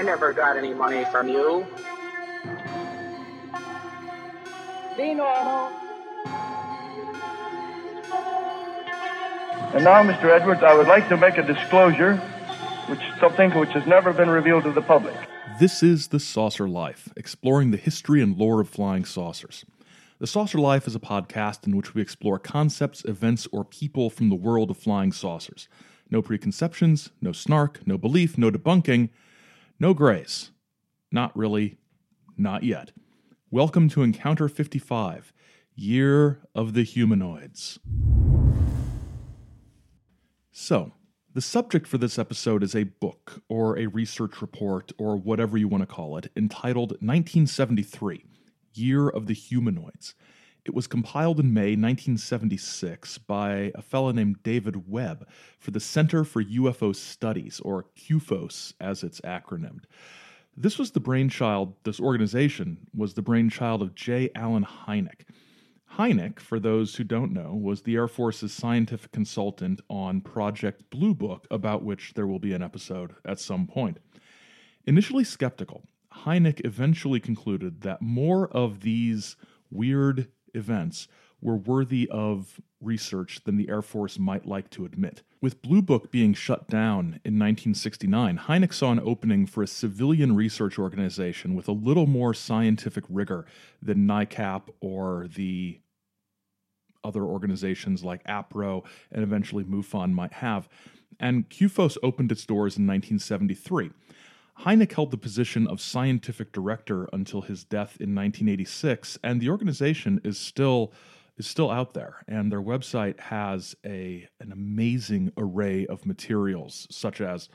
I never got any money from you. Be normal. And now, Mr. Edwards, I would like to make a disclosure, which something which has never been revealed to the public. This is The Saucer Life, exploring the history and lore of flying saucers. The Saucer Life is a podcast in which we explore concepts, events, or people from the world of flying saucers. No preconceptions, no snark, no belief, no debunking, no grace. Not really, not yet. Welcome to Encounter 55, Year of the Humanoids. So, the subject for this episode is a book, or a research report, or whatever you want to call it, entitled 1973 Year of the Humanoids. It was compiled in May 1976 by a fellow named David Webb for the Center for UFO Studies, or CUFOS as it's acronymed. This was the brainchild, this organization was the brainchild of J. Allen Hynek. Hynek, for those who don't know, was the Air Force's scientific consultant on Project Blue Book, about which there will be an episode at some point. Initially skeptical, Hynek eventually concluded that more of these weird events were worthy of research than the Air Force might like to admit. With Blue Book being shut down in 1969, Hynek saw an opening for a civilian research organization with a little more scientific rigor than NICAP or the other organizations like APRO and eventually MUFON might have. And CUFOS opened its doors in 1973. Hynek held the position of scientific director until his death in 1986, and the organization is still is still out there. And their website has a an amazing array of materials, such as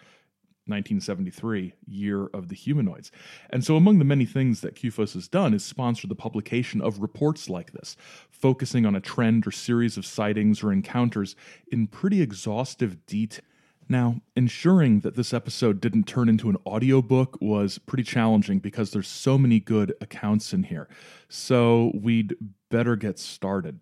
1973, Year of the Humanoids. And so, among the many things that CUFOS has done is sponsor the publication of reports like this, focusing on a trend or series of sightings or encounters in pretty exhaustive detail. Now, ensuring that this episode didn't turn into an audiobook was pretty challenging because there's so many good accounts in here. So we'd better get started.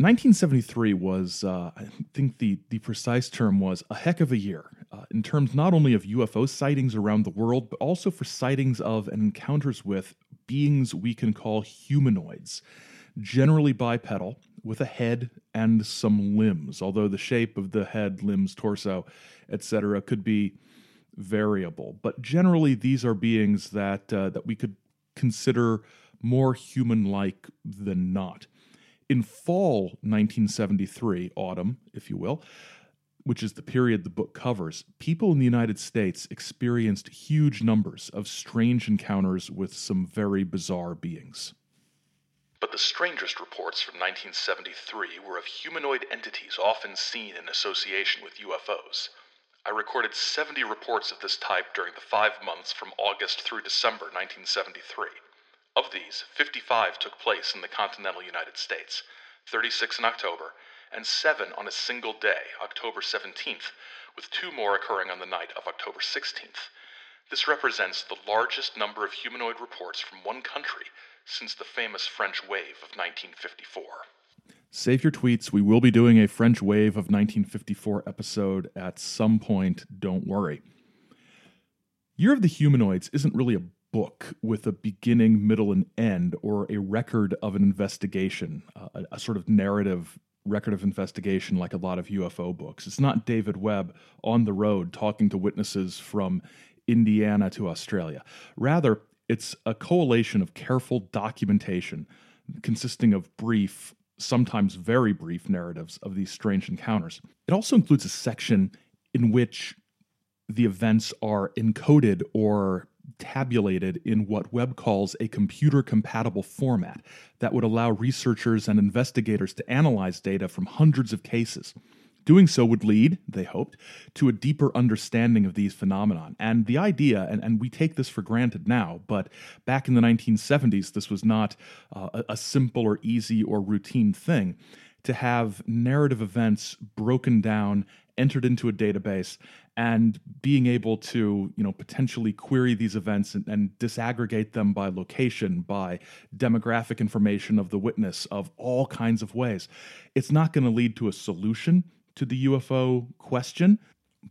1973 was, uh, I think the, the precise term was, a heck of a year uh, in terms not only of UFO sightings around the world, but also for sightings of and encounters with beings we can call humanoids, generally bipedal, with a head and some limbs, although the shape of the head, limbs, torso, etc., could be variable. But generally, these are beings that uh, that we could consider more human-like than not. In fall 1973, autumn, if you will, which is the period the book covers, people in the United States experienced huge numbers of strange encounters with some very bizarre beings. But the strangest reports from 1973 were of humanoid entities often seen in association with UFOs. I recorded 70 reports of this type during the five months from August through December 1973. Of these, 55 took place in the continental United States, 36 in October, and 7 on a single day, October 17th, with two more occurring on the night of October 16th. This represents the largest number of humanoid reports from one country since the famous French wave of 1954. Save your tweets. We will be doing a French Wave of 1954 episode at some point. Don't worry. Year of the Humanoids isn't really a book with a beginning, middle, and end, or a record of an investigation, uh, a, a, sort of narrative record of investigation like a lot of UFO books. It's not David Webb on the road talking to witnesses from Indiana to Australia. Rather, it's a coalition of careful documentation consisting of brief, sometimes very brief narratives of these strange encounters. It also includes a section in which the events are encoded or tabulated in what Webb calls a computer compatible format that would allow researchers and investigators to analyze data from hundreds of cases. Doing so would lead, they hoped, to a deeper understanding of these phenomenon. And the idea, and, and we take this for granted now, but back in the 1970s, this was not uh, a, a simple or easy or routine thing to have narrative events broken down entered into a database and being able to you know potentially query these events and, and, disaggregate them by location by demographic information of the witness of all kinds of ways it's not going to lead to a solution to the UFO question,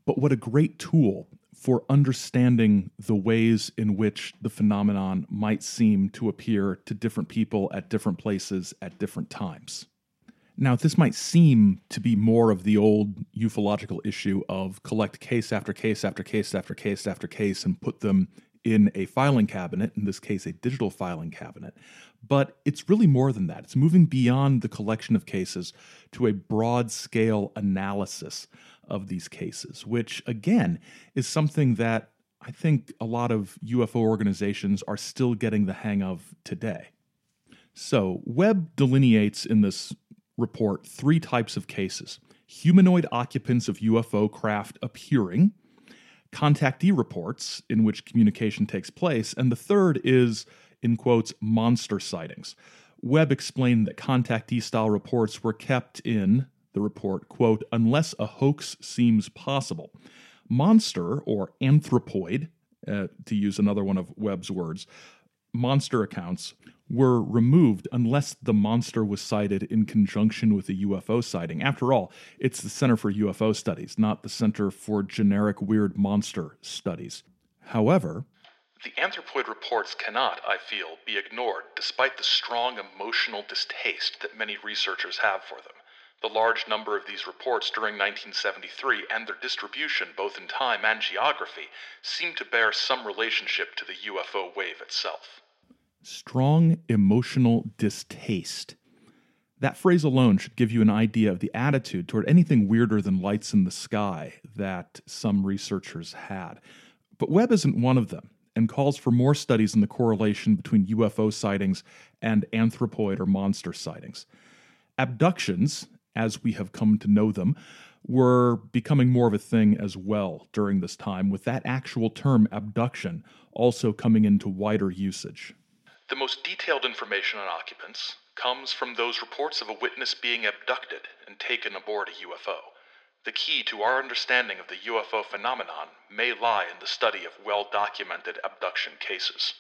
but what a great tool for understanding the ways in which the phenomenon might seem to appear to different people at different places at different times. Now, this might seem to be more of the old ufological issue of collect case after case after case after case after case and put them in a filing cabinet, in this case, a digital filing cabinet. But it's really more than that. It's moving beyond the collection of cases to a broad scale analysis of these cases, which again is something that I think a lot of UFO organizations are still getting the hang of today. So, Webb delineates in this report three types of cases humanoid occupants of UFO craft appearing, contactee reports in which communication takes place, and the third is, in quotes, monster sightings. Webb explained that contactee style reports were kept in the report, quote, unless a hoax seems possible. Monster or anthropoid, uh, to use another one of Webb's words, monster accounts were removed unless the monster was sighted in conjunction with a UFO sighting. After all, it's the Center for UFO Studies, not the Center for Generic Weird Monster Studies. However, the anthropoid reports cannot, I feel, be ignored despite the strong emotional distaste that many researchers have for them. The large number of these reports during 1973 and their distribution, both in time and geography, seem to bear some relationship to the UFO wave itself strong emotional distaste. That phrase alone should give you an idea of the attitude toward anything weirder than lights in the sky that some researchers had. But Webb isn't one of them and calls for more studies in the correlation between UFO sightings and anthropoid or monster sightings. Abductions, as we have come to know them, were becoming more of a thing as well during this time, with that actual term abduction also coming into wider usage. The most detailed information on occupants comes from those reports of a witness being abducted and taken aboard a UFO. The key to our understanding of the UFO phenomenon may lie in the study of well documented abduction cases.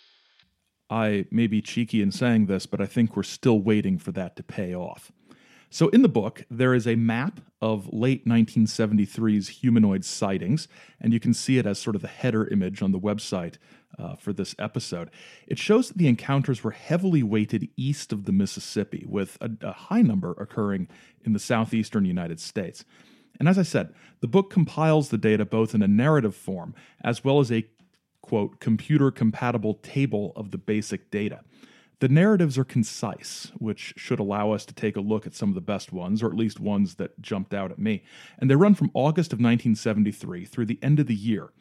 I may be cheeky in saying this, but I think we're still waiting for that to pay off. So, in the book, there is a map of late 1973's humanoid sightings, and you can see it as sort of the header image on the website uh, for this episode. It shows that the encounters were heavily weighted east of the Mississippi, with a, a high number occurring in the southeastern United States. And as I said, the book compiles the data both in a narrative form as well as a quote computer compatible table of the basic data. The narratives are concise, which should allow us to take a look at some of the best ones, or at least ones that jumped out at me. And they run from August of 1973 through the end of the year.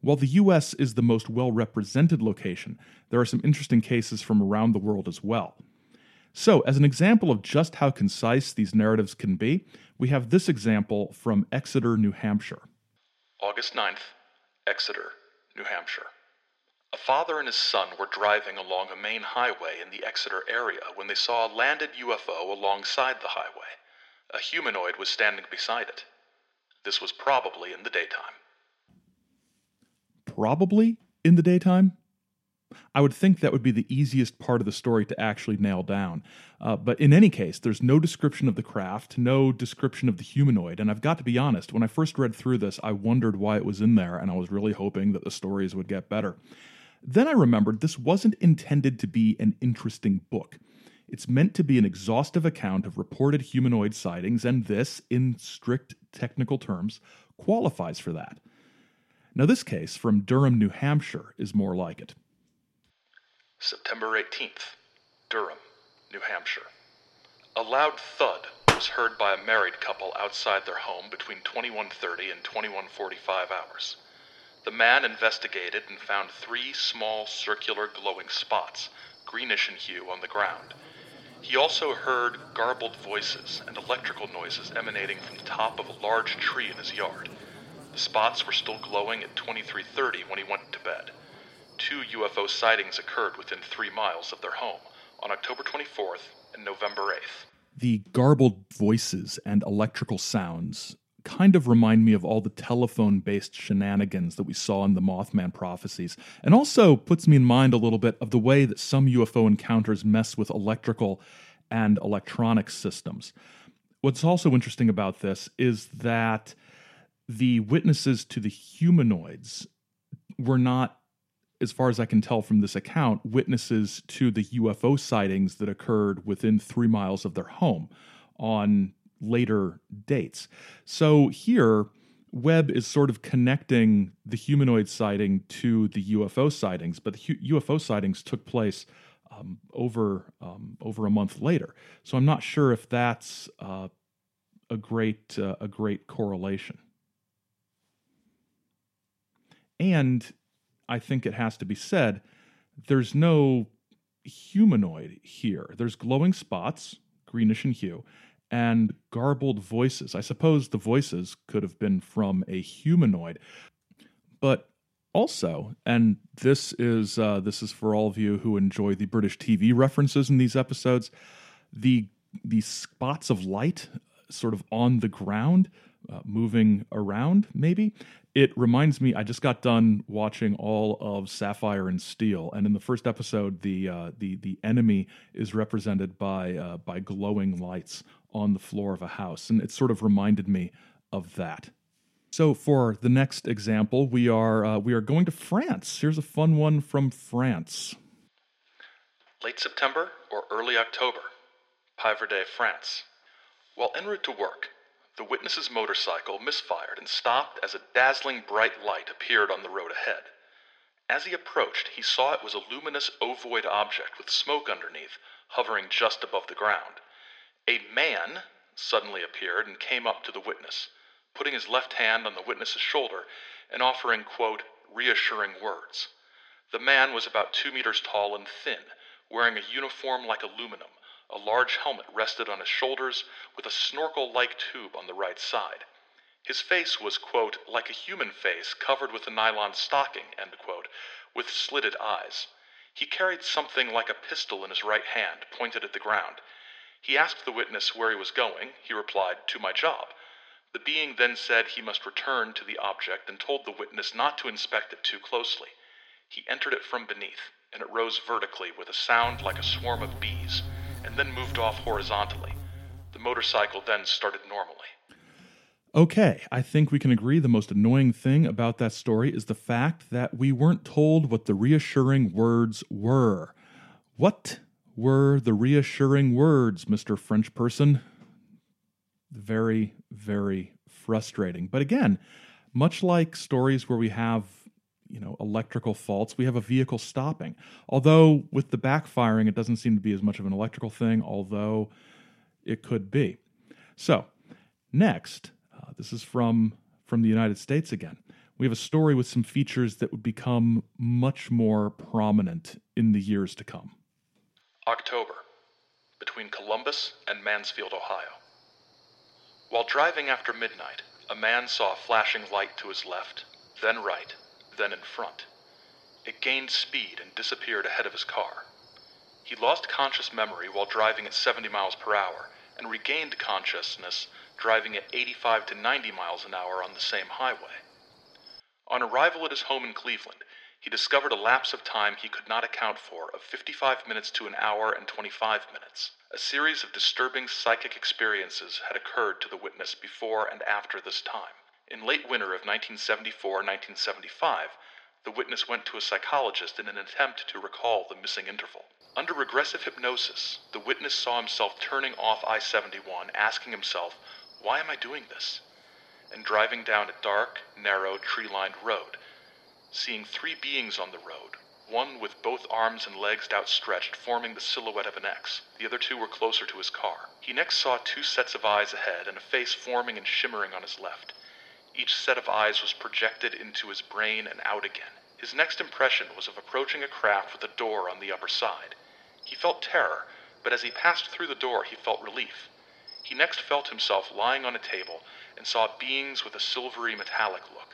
While the US is the most well represented location, there are some interesting cases from around the world as well. So, as an example of just how concise these narratives can be, we have this example from Exeter, New Hampshire. August 9th, Exeter, New Hampshire. A father and his son were driving along a main highway in the Exeter area when they saw a landed UFO alongside the highway. A humanoid was standing beside it. This was probably in the daytime probably in the daytime. I would think that would be the easiest part of the story to actually nail down. Uh, but in any case, there's no description of the craft, no description of the humanoid. And I've got to be honest, when I first read through this, I wondered why it was in there, and I was really hoping that the stories would get better. Then I remembered this wasn't intended to be an interesting book. It's meant to be an exhaustive account of reported humanoid sightings, and this, in strict technical terms, qualifies for that. Now, this case from Durham, New Hampshire, is more like it. September 18th, Durham, New Hampshire. A loud thud was heard by a married couple outside their home between 21:30 and 21:45 hours. The man investigated and found three small circular glowing spots, greenish in hue, on the ground. He also heard garbled voices and electrical noises emanating from the top of a large tree in his yard. The spots were still glowing at 23:30 when he went to bed. Two UFO sightings occurred within 3 miles of their home on October 24th and November 8th. The garbled voices and electrical sounds kind of remind me of all the telephone based shenanigans that we saw in the Mothman prophecies, and also puts me in mind a little bit of the way that some UFO encounters mess with electrical and electronic systems. What's also interesting about this is that the witnesses to the humanoids were not, as far as I can tell from this account, witnesses to the UFO sightings that occurred within three miles of their home on later dates. So here, Webb is sort of connecting the humanoid sighting to the UFO sightings, but the UFO sightings took place um, over um, over a month later. So I'm not sure if that's uh, a great uh, a great correlation. And I think it has to be said, there's no humanoid here. There's glowing spots, greenish in hue, and garbled voices. I suppose the voices could have been from a humanoid, but also, and this is uh, this is for all of you who enjoy the British TV references in these episodes. The the spots of light, sort of on the ground, uh, moving around. Maybe it reminds me. I just got done watching all of Sapphire and Steel, and in the first episode, the uh, the the enemy is represented by uh, by glowing lights on the floor of a house, and it sort of reminded me of that. So for the next example, we are uh, we are going to France. Here's a fun one from France. Late September or early October, Piverde, France. While en route to work, the witness's motorcycle misfired and stopped as a dazzling bright light appeared on the road ahead. As he approached, he saw it was a luminous ovoid object with smoke underneath, hovering just above the ground. A man suddenly appeared and came up to the witness putting his left hand on the witness's shoulder and offering, quote, reassuring words. The man was about two meters tall and thin, wearing a uniform like aluminum. A large helmet rested on his shoulders with a snorkel like tube on the right side. His face was, quote, like a human face covered with a nylon stocking, end quote, with slitted eyes. He carried something like a pistol in his right hand, pointed at the ground. He asked the witness where he was going. He replied, To my job. The being then said he must return to the object and told the witness not to inspect it too closely. He entered it from beneath, and it rose vertically with a sound like a swarm of bees, and then moved off horizontally. The motorcycle then started normally. Okay, I think we can agree the most annoying thing about that story is the fact that we weren't told what the reassuring words were. What were the reassuring words, Mr. French person? very, very frustrating. But again, much like stories where we have you know electrical faults we have a vehicle stopping although with the backfiring it doesn't seem to be as much of an electrical thing although it could be so next uh, this is from from the united states again we have a story with some features that would become much more prominent in the years to come october between columbus and mansfield ohio while driving after midnight, a man saw a flashing light to his left, then right, then in front. It gained speed and disappeared ahead of his car. He lost conscious memory while driving at 70 miles per hour and regained consciousness driving at 85 to 90 miles an hour on the same highway. On arrival at his home in Cleveland, he discovered a lapse of time he could not account for of 55 minutes to an hour and 25 minutes. A series of disturbing psychic experiences had occurred to the witness before and after this time. In late winter of 1974 1975, the witness went to a psychologist in an attempt to recall the missing interval. Under regressive hypnosis, the witness saw himself turning off I 71, asking himself, Why am I doing this? and driving down a dark, narrow, tree lined road, seeing three beings on the road, one with both arms and legs outstretched, forming the silhouette of an X. The other two were closer to his car. He next saw two sets of eyes ahead and a face forming and shimmering on his left. Each set of eyes was projected into his brain and out again. His next impression was of approaching a craft with a door on the upper side. He felt terror, but as he passed through the door, he felt relief. He next felt himself lying on a table and saw beings with a silvery metallic look.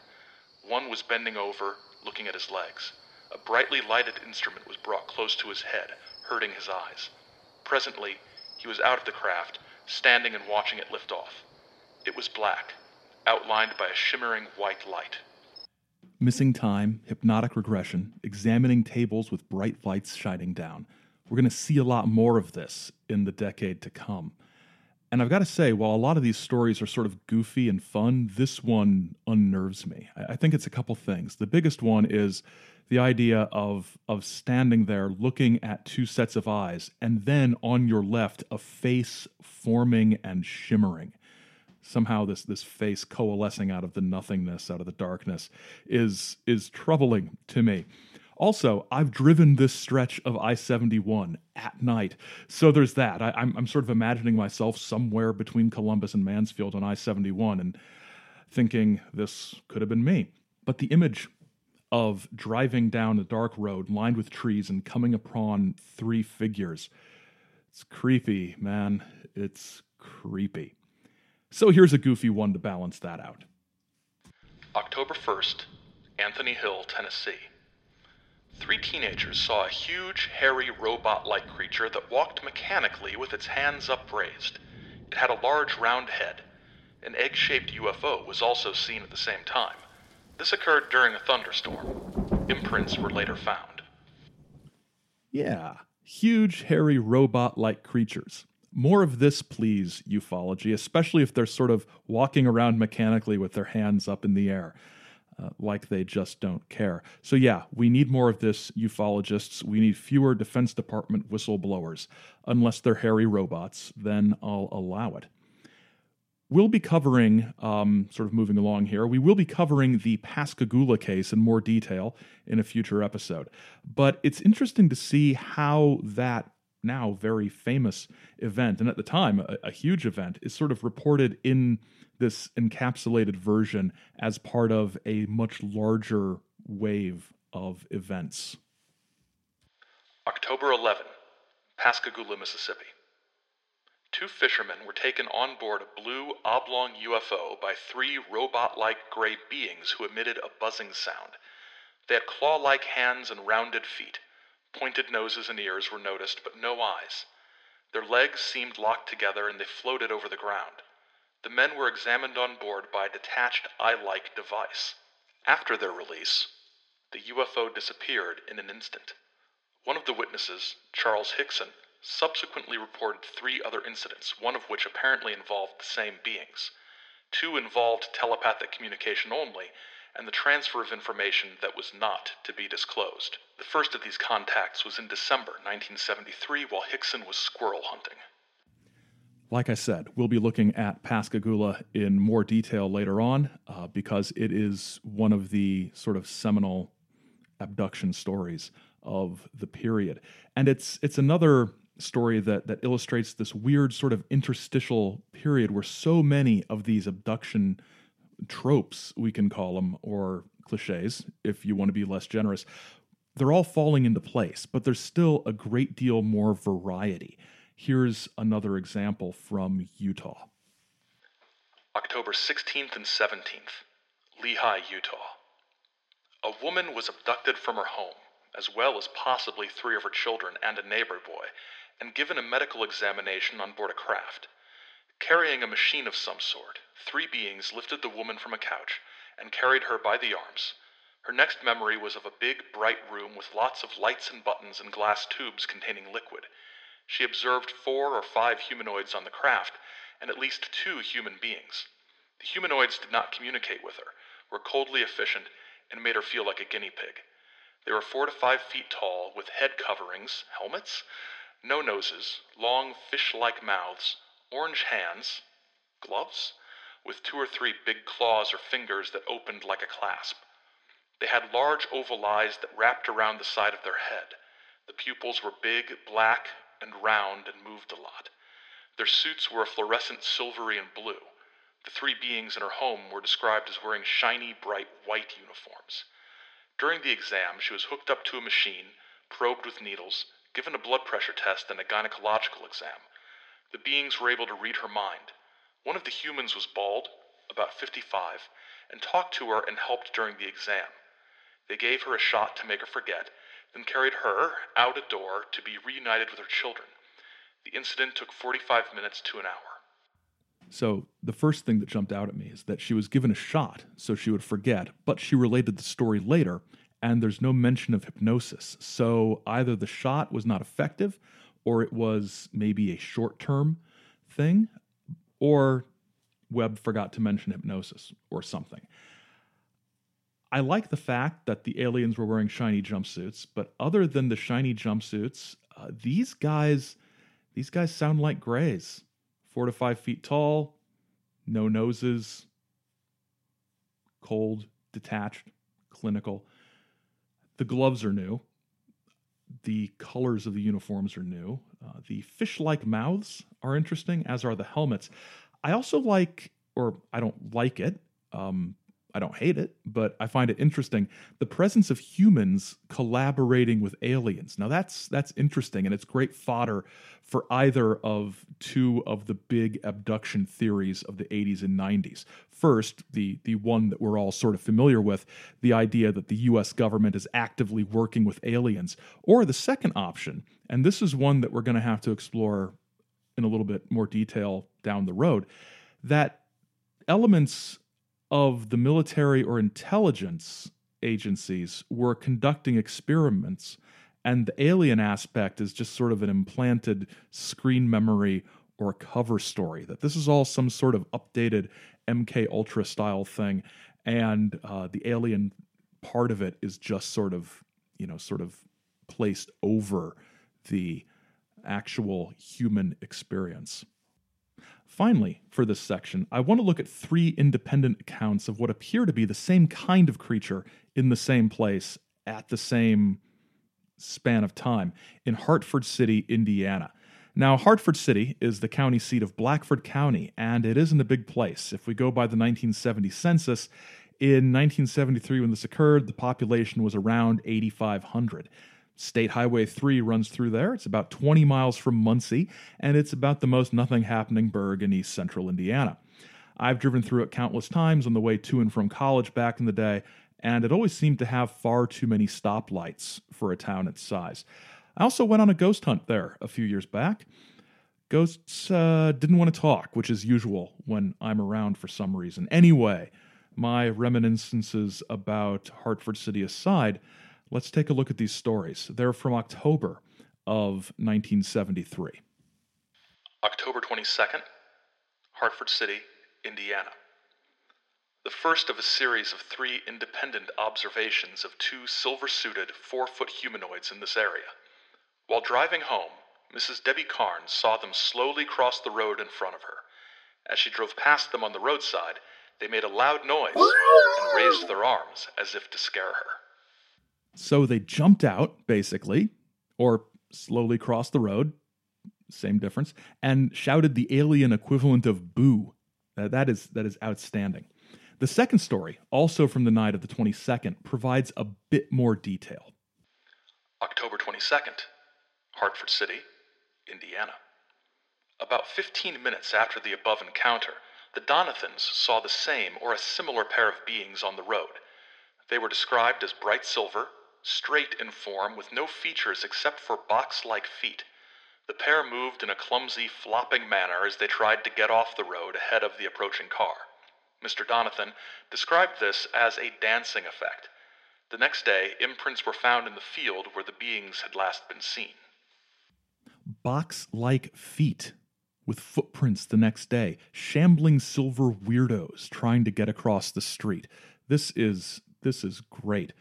One was bending over, looking at his legs. A brightly lighted instrument was brought close to his head, hurting his eyes. Presently, he was out of the craft, standing and watching it lift off. It was black, outlined by a shimmering white light. Missing time, hypnotic regression, examining tables with bright lights shining down. We're going to see a lot more of this in the decade to come. And I've got to say, while a lot of these stories are sort of goofy and fun, this one unnerves me. I think it's a couple things. The biggest one is the idea of of standing there looking at two sets of eyes and then on your left a face forming and shimmering somehow this this face coalescing out of the nothingness out of the darkness is is troubling to me also i've driven this stretch of i-71 at night so there's that I, I'm, I'm sort of imagining myself somewhere between columbus and mansfield on i-71 and thinking this could have been me but the image of driving down a dark road lined with trees and coming upon three figures. It's creepy, man. It's creepy. So here's a goofy one to balance that out. October 1st, Anthony Hill, Tennessee. Three teenagers saw a huge, hairy, robot like creature that walked mechanically with its hands upraised. It had a large, round head. An egg shaped UFO was also seen at the same time. This occurred during a thunderstorm. Imprints were later found. Yeah, huge, hairy, robot like creatures. More of this, please, ufology, especially if they're sort of walking around mechanically with their hands up in the air, uh, like they just don't care. So, yeah, we need more of this, ufologists. We need fewer Defense Department whistleblowers. Unless they're hairy robots, then I'll allow it we'll be covering, um, sort of moving along here, we will be covering the Pascagoula case in more detail in a future episode. But it's interesting to see how that now very famous event, and at the time a, a huge event, is sort of reported in this encapsulated version as part of a much larger wave of events. October 11, Pascagoula, Mississippi. Two fishermen were taken on board a blue oblong UFO by three robot like gray beings who emitted a buzzing sound. They had claw like hands and rounded feet. Pointed noses and ears were noticed, but no eyes. Their legs seemed locked together and they floated over the ground. The men were examined on board by a detached eye like device. After their release, the UFO disappeared in an instant. One of the witnesses, Charles Hickson, subsequently reported three other incidents, one of which apparently involved the same beings. Two involved telepathic communication only, and the transfer of information that was not to be disclosed. The first of these contacts was in December 1973 while Hickson was squirrel hunting. Like I said, we'll be looking at Pascagoula in more detail later on uh, because it is one of the sort of seminal abduction stories of the period. And it's it's another story that that illustrates this weird sort of interstitial period where so many of these abduction tropes we can call them or cliches if you want to be less generous they're all falling into place but there's still a great deal more variety. Here's another example from Utah. October 16th and 17th Lehi Utah. A woman was abducted from her home as well as possibly three of her children and a neighbor boy and given a medical examination on board a craft. Carrying a machine of some sort, three beings lifted the woman from a couch and carried her by the arms. Her next memory was of a big, bright room with lots of lights and buttons and glass tubes containing liquid. She observed four or five humanoids on the craft and at least two human beings. The humanoids did not communicate with her, were coldly efficient, and made her feel like a guinea pig. They were four to five feet tall, with head coverings, helmets, no noses, long fish like mouths, orange hands, gloves, with two or three big claws or fingers that opened like a clasp. They had large oval eyes that wrapped around the side of their head. The pupils were big, black, and round and moved a lot. Their suits were a fluorescent silvery and blue. The three beings in her home were described as wearing shiny, bright white uniforms. During the exam, she was hooked up to a machine, probed with needles, given a blood pressure test and a gynecological exam. The beings were able to read her mind. One of the humans was bald, about 55, and talked to her and helped during the exam. They gave her a shot to make her forget, then carried her out a door to be reunited with her children. The incident took 45 minutes to an hour. So, the first thing that jumped out at me is that she was given a shot so she would forget, but she related the story later and there's no mention of hypnosis. So either the shot was not effective or it was maybe a short term thing. or Webb forgot to mention hypnosis or something. I like the fact that the aliens were wearing shiny jumpsuits, but other than the shiny jumpsuits, uh, these guys, these guys sound like grays. Four to five feet tall, no noses, cold, detached, clinical. The gloves are new. The colors of the uniforms are new. Uh, the fish like mouths are interesting, as are the helmets. I also like, or I don't like it. Um, I don't hate it, but I find it interesting the presence of humans collaborating with aliens. Now that's that's interesting and it's great fodder for either of two of the big abduction theories of the 80s and 90s. First, the the one that we're all sort of familiar with, the idea that the US government is actively working with aliens, or the second option, and this is one that we're going to have to explore in a little bit more detail down the road, that elements of the military or intelligence agencies were conducting experiments, and the alien aspect is just sort of an implanted screen memory or cover story. That this is all some sort of updated MK Ultra style thing, and uh, the alien part of it is just sort of you know sort of placed over the actual human experience. Finally, for this section, I want to look at three independent accounts of what appear to be the same kind of creature in the same place at the same span of time in Hartford City, Indiana. Now, Hartford City is the county seat of Blackford County, and it isn't a big place. If we go by the 1970 census, in 1973, when this occurred, the population was around 8,500. State Highway 3 runs through there. It's about 20 miles from Muncie, and it's about the most nothing happening burg in east central Indiana. I've driven through it countless times on the way to and from college back in the day, and it always seemed to have far too many stoplights for a town its size. I also went on a ghost hunt there a few years back. Ghosts uh, didn't want to talk, which is usual when I'm around for some reason. Anyway, my reminiscences about Hartford City aside, Let's take a look at these stories. They're from October of 1973. October 22nd, Hartford City, Indiana. The first of a series of three independent observations of two silver suited, four foot humanoids in this area. While driving home, Mrs. Debbie Carnes saw them slowly cross the road in front of her. As she drove past them on the roadside, they made a loud noise and raised their arms as if to scare her. So they jumped out, basically, or slowly crossed the road, same difference, and shouted the alien equivalent of boo. Uh, that, is, that is outstanding. The second story, also from the night of the 22nd, provides a bit more detail. October 22nd, Hartford City, Indiana. About 15 minutes after the above encounter, the Donathans saw the same or a similar pair of beings on the road. They were described as bright silver, straight in form with no features except for box like feet. The pair moved in a clumsy, flopping manner as they tried to get off the road ahead of the approaching car. Mr. Donathan described this as a dancing effect. The next day, imprints were found in the field where the beings had last been seen. Box like feet with footprints the next day, shambling silver weirdos trying to get across the street. This is this is great.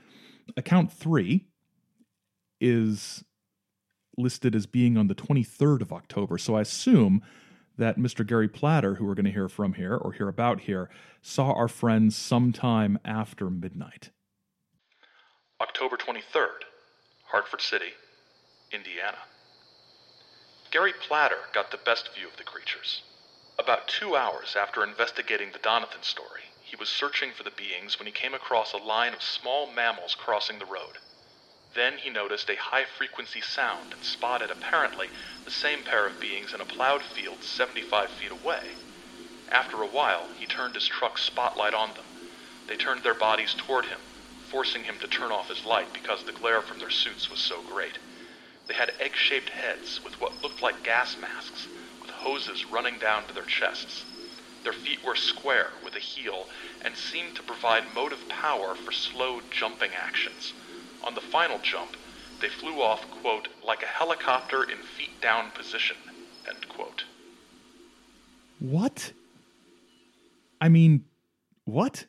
Account three is listed as being on the 23rd of October. So I assume that Mr. Gary Platter, who we're going to hear from here or hear about here, saw our friends sometime after midnight. October 23rd, Hartford City, Indiana. Gary Platter got the best view of the creatures. About two hours after investigating the Donathan story, he was searching for the beings when he came across a line of small mammals crossing the road. Then he noticed a high frequency sound and spotted apparently the same pair of beings in a plowed field 75 feet away. After a while, he turned his truck's spotlight on them. They turned their bodies toward him, forcing him to turn off his light because the glare from their suits was so great. They had egg shaped heads with what looked like gas masks, with hoses running down to their chests. Their feet were square with a heel and seemed to provide motive power for slow jumping actions. On the final jump, they flew off, quote, like a helicopter in feet down position, end quote. What? I mean, what?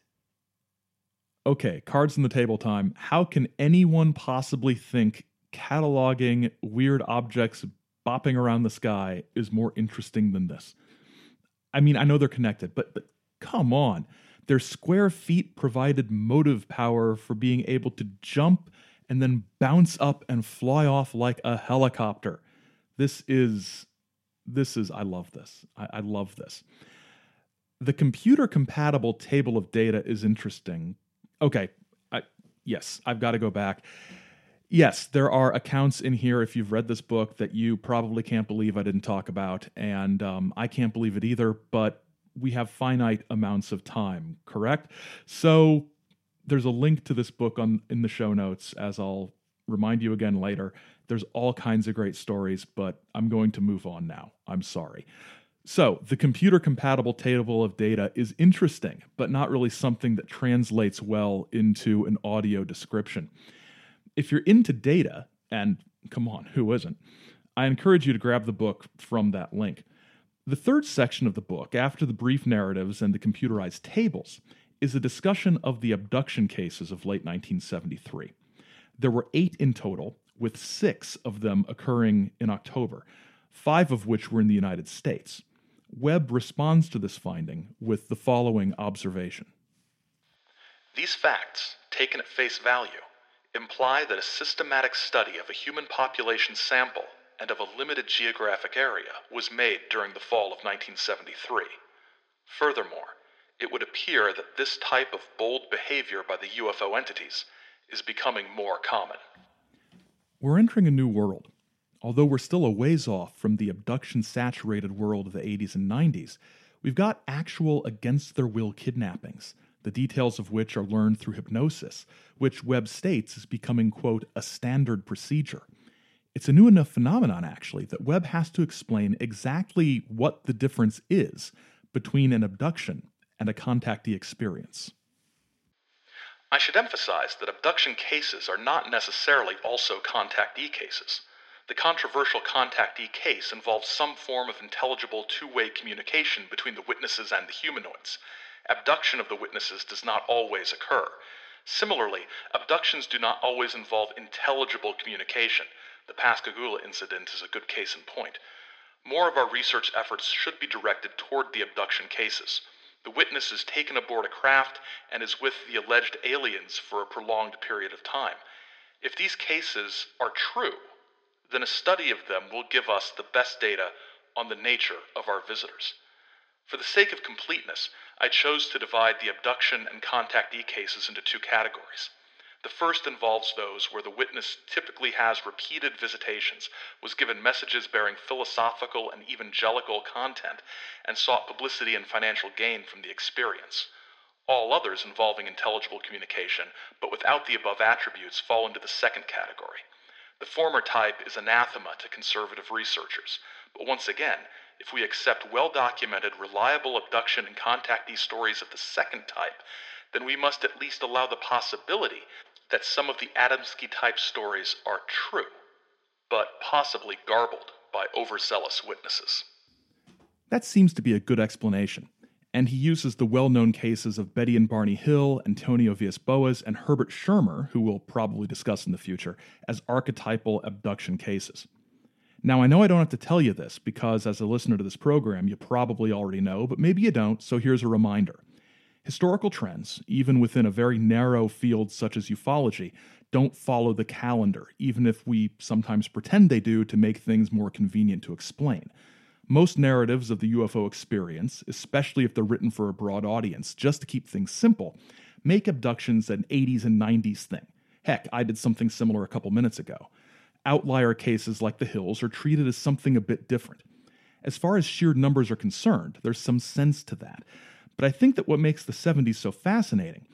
Okay, cards on the table time. How can anyone possibly think cataloging weird objects bopping around the sky is more interesting than this? I mean, I know they're connected, but, but come on. Their square feet provided motive power for being able to jump and then bounce up and fly off like a helicopter. This is, this is, I love this. I, I love this. The computer compatible table of data is interesting. Okay, I, yes, I've got to go back. Yes, there are accounts in here, if you've read this book, that you probably can't believe I didn't talk about. And um, I can't believe it either, but we have finite amounts of time, correct? So there's a link to this book on in the show notes, as I'll remind you again later. There's all kinds of great stories, but I'm going to move on now. I'm sorry. So, the computer compatible table of data is interesting, but not really something that translates well into an audio description. If you're into data, and come on, who isn't? I encourage you to grab the book from that link. The third section of the book, after the brief narratives and the computerized tables, is a discussion of the abduction cases of late 1973. There were eight in total, with six of them occurring in October, five of which were in the United States. Webb responds to this finding with the following observation These facts, taken at face value, imply that a systematic study of a human population sample and of a limited geographic area was made during the fall of 1973. Furthermore, it would appear that this type of bold behavior by the UFO entities is becoming more common. We're entering a new world. Although we're still a ways off from the abduction saturated world of the 80s and 90s, we've got actual against their will kidnappings, the details of which are learned through hypnosis, which Webb states is becoming, quote, a standard procedure. It's a new enough phenomenon, actually, that Webb has to explain exactly what the difference is between an abduction and a contactee experience. I should emphasize that abduction cases are not necessarily also contactee cases. The controversial contactee case involves some form of intelligible two way communication between the witnesses and the humanoids. Abduction of the witnesses does not always occur. Similarly, abductions do not always involve intelligible communication. The Pascagoula incident is a good case in point. More of our research efforts should be directed toward the abduction cases. The witness is taken aboard a craft and is with the alleged aliens for a prolonged period of time. If these cases are true, then a study of them will give us the best data on the nature of our visitors. For the sake of completeness, I chose to divide the abduction and contactee cases into two categories. The first involves those where the witness typically has repeated visitations, was given messages bearing philosophical and evangelical content, and sought publicity and financial gain from the experience. All others involving intelligible communication, but without the above attributes, fall into the second category. The former type is anathema to conservative researchers, but once again, if we accept well documented, reliable abduction and contactee stories of the second type, then we must at least allow the possibility that some of the Adamski type stories are true, but possibly garbled by overzealous witnesses. That seems to be a good explanation, and he uses the well known cases of Betty and Barney Hill, Antonio Villas Boas, and Herbert Schirmer, who we'll probably discuss in the future, as archetypal abduction cases. Now, I know I don't have to tell you this because as a listener to this program, you probably already know, but maybe you don't, so here's a reminder. Historical trends, even within a very narrow field such as ufology, don't follow the calendar, even if we sometimes pretend they do to make things more convenient to explain. Most narratives of the UFO experience, especially if they're written for a broad audience, just to keep things simple, make abductions an 80s and 90s thing. Heck, I did something similar a couple minutes ago. Outlier cases like the Hills are treated as something a bit different. As far as sheer numbers are concerned, there's some sense to that. But I think that what makes the 70s so fascinating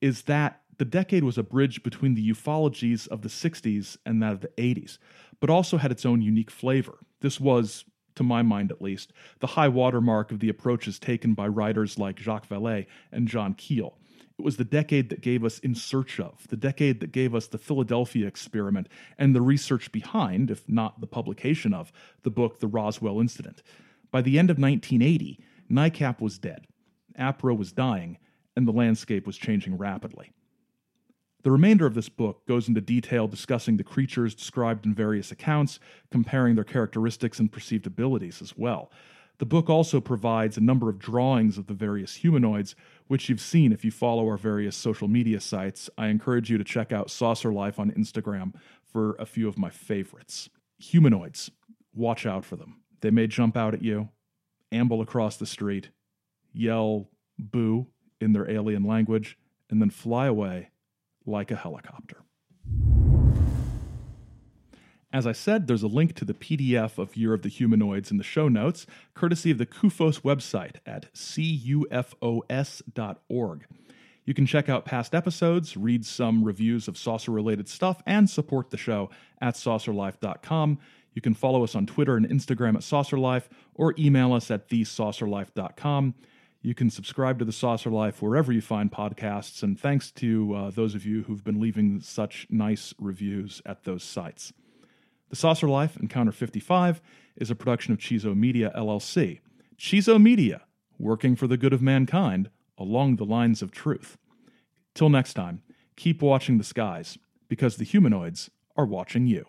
is that the decade was a bridge between the ufologies of the 60s and that of the 80s, but also had its own unique flavor. This was, to my mind at least, the high watermark of the approaches taken by writers like Jacques Vallée and John Keel. It was the decade that gave us In Search of, the decade that gave us the Philadelphia experiment, and the research behind, if not the publication of, the book The Roswell Incident. By the end of 1980, NICAP was dead, APRO was dying, and the landscape was changing rapidly. The remainder of this book goes into detail discussing the creatures described in various accounts, comparing their characteristics and perceived abilities as well. The book also provides a number of drawings of the various humanoids, which you've seen if you follow our various social media sites. I encourage you to check out Saucer Life on Instagram for a few of my favorites. Humanoids, watch out for them. They may jump out at you, amble across the street, yell boo in their alien language, and then fly away like a helicopter. As I said, there's a link to the PDF of Year of the Humanoids in the show notes, courtesy of the CUFOS website at cufos.org. You can check out past episodes, read some reviews of saucer related stuff, and support the show at saucerlife.com. You can follow us on Twitter and Instagram at saucerlife or email us at thesaucerlife.com. You can subscribe to The Saucer Life wherever you find podcasts, and thanks to uh, those of you who've been leaving such nice reviews at those sites. The Saucer Life, Encounter 55, is a production of Chizo Media LLC. Chizo Media, working for the good of mankind along the lines of truth. Till next time, keep watching the skies, because the humanoids are watching you.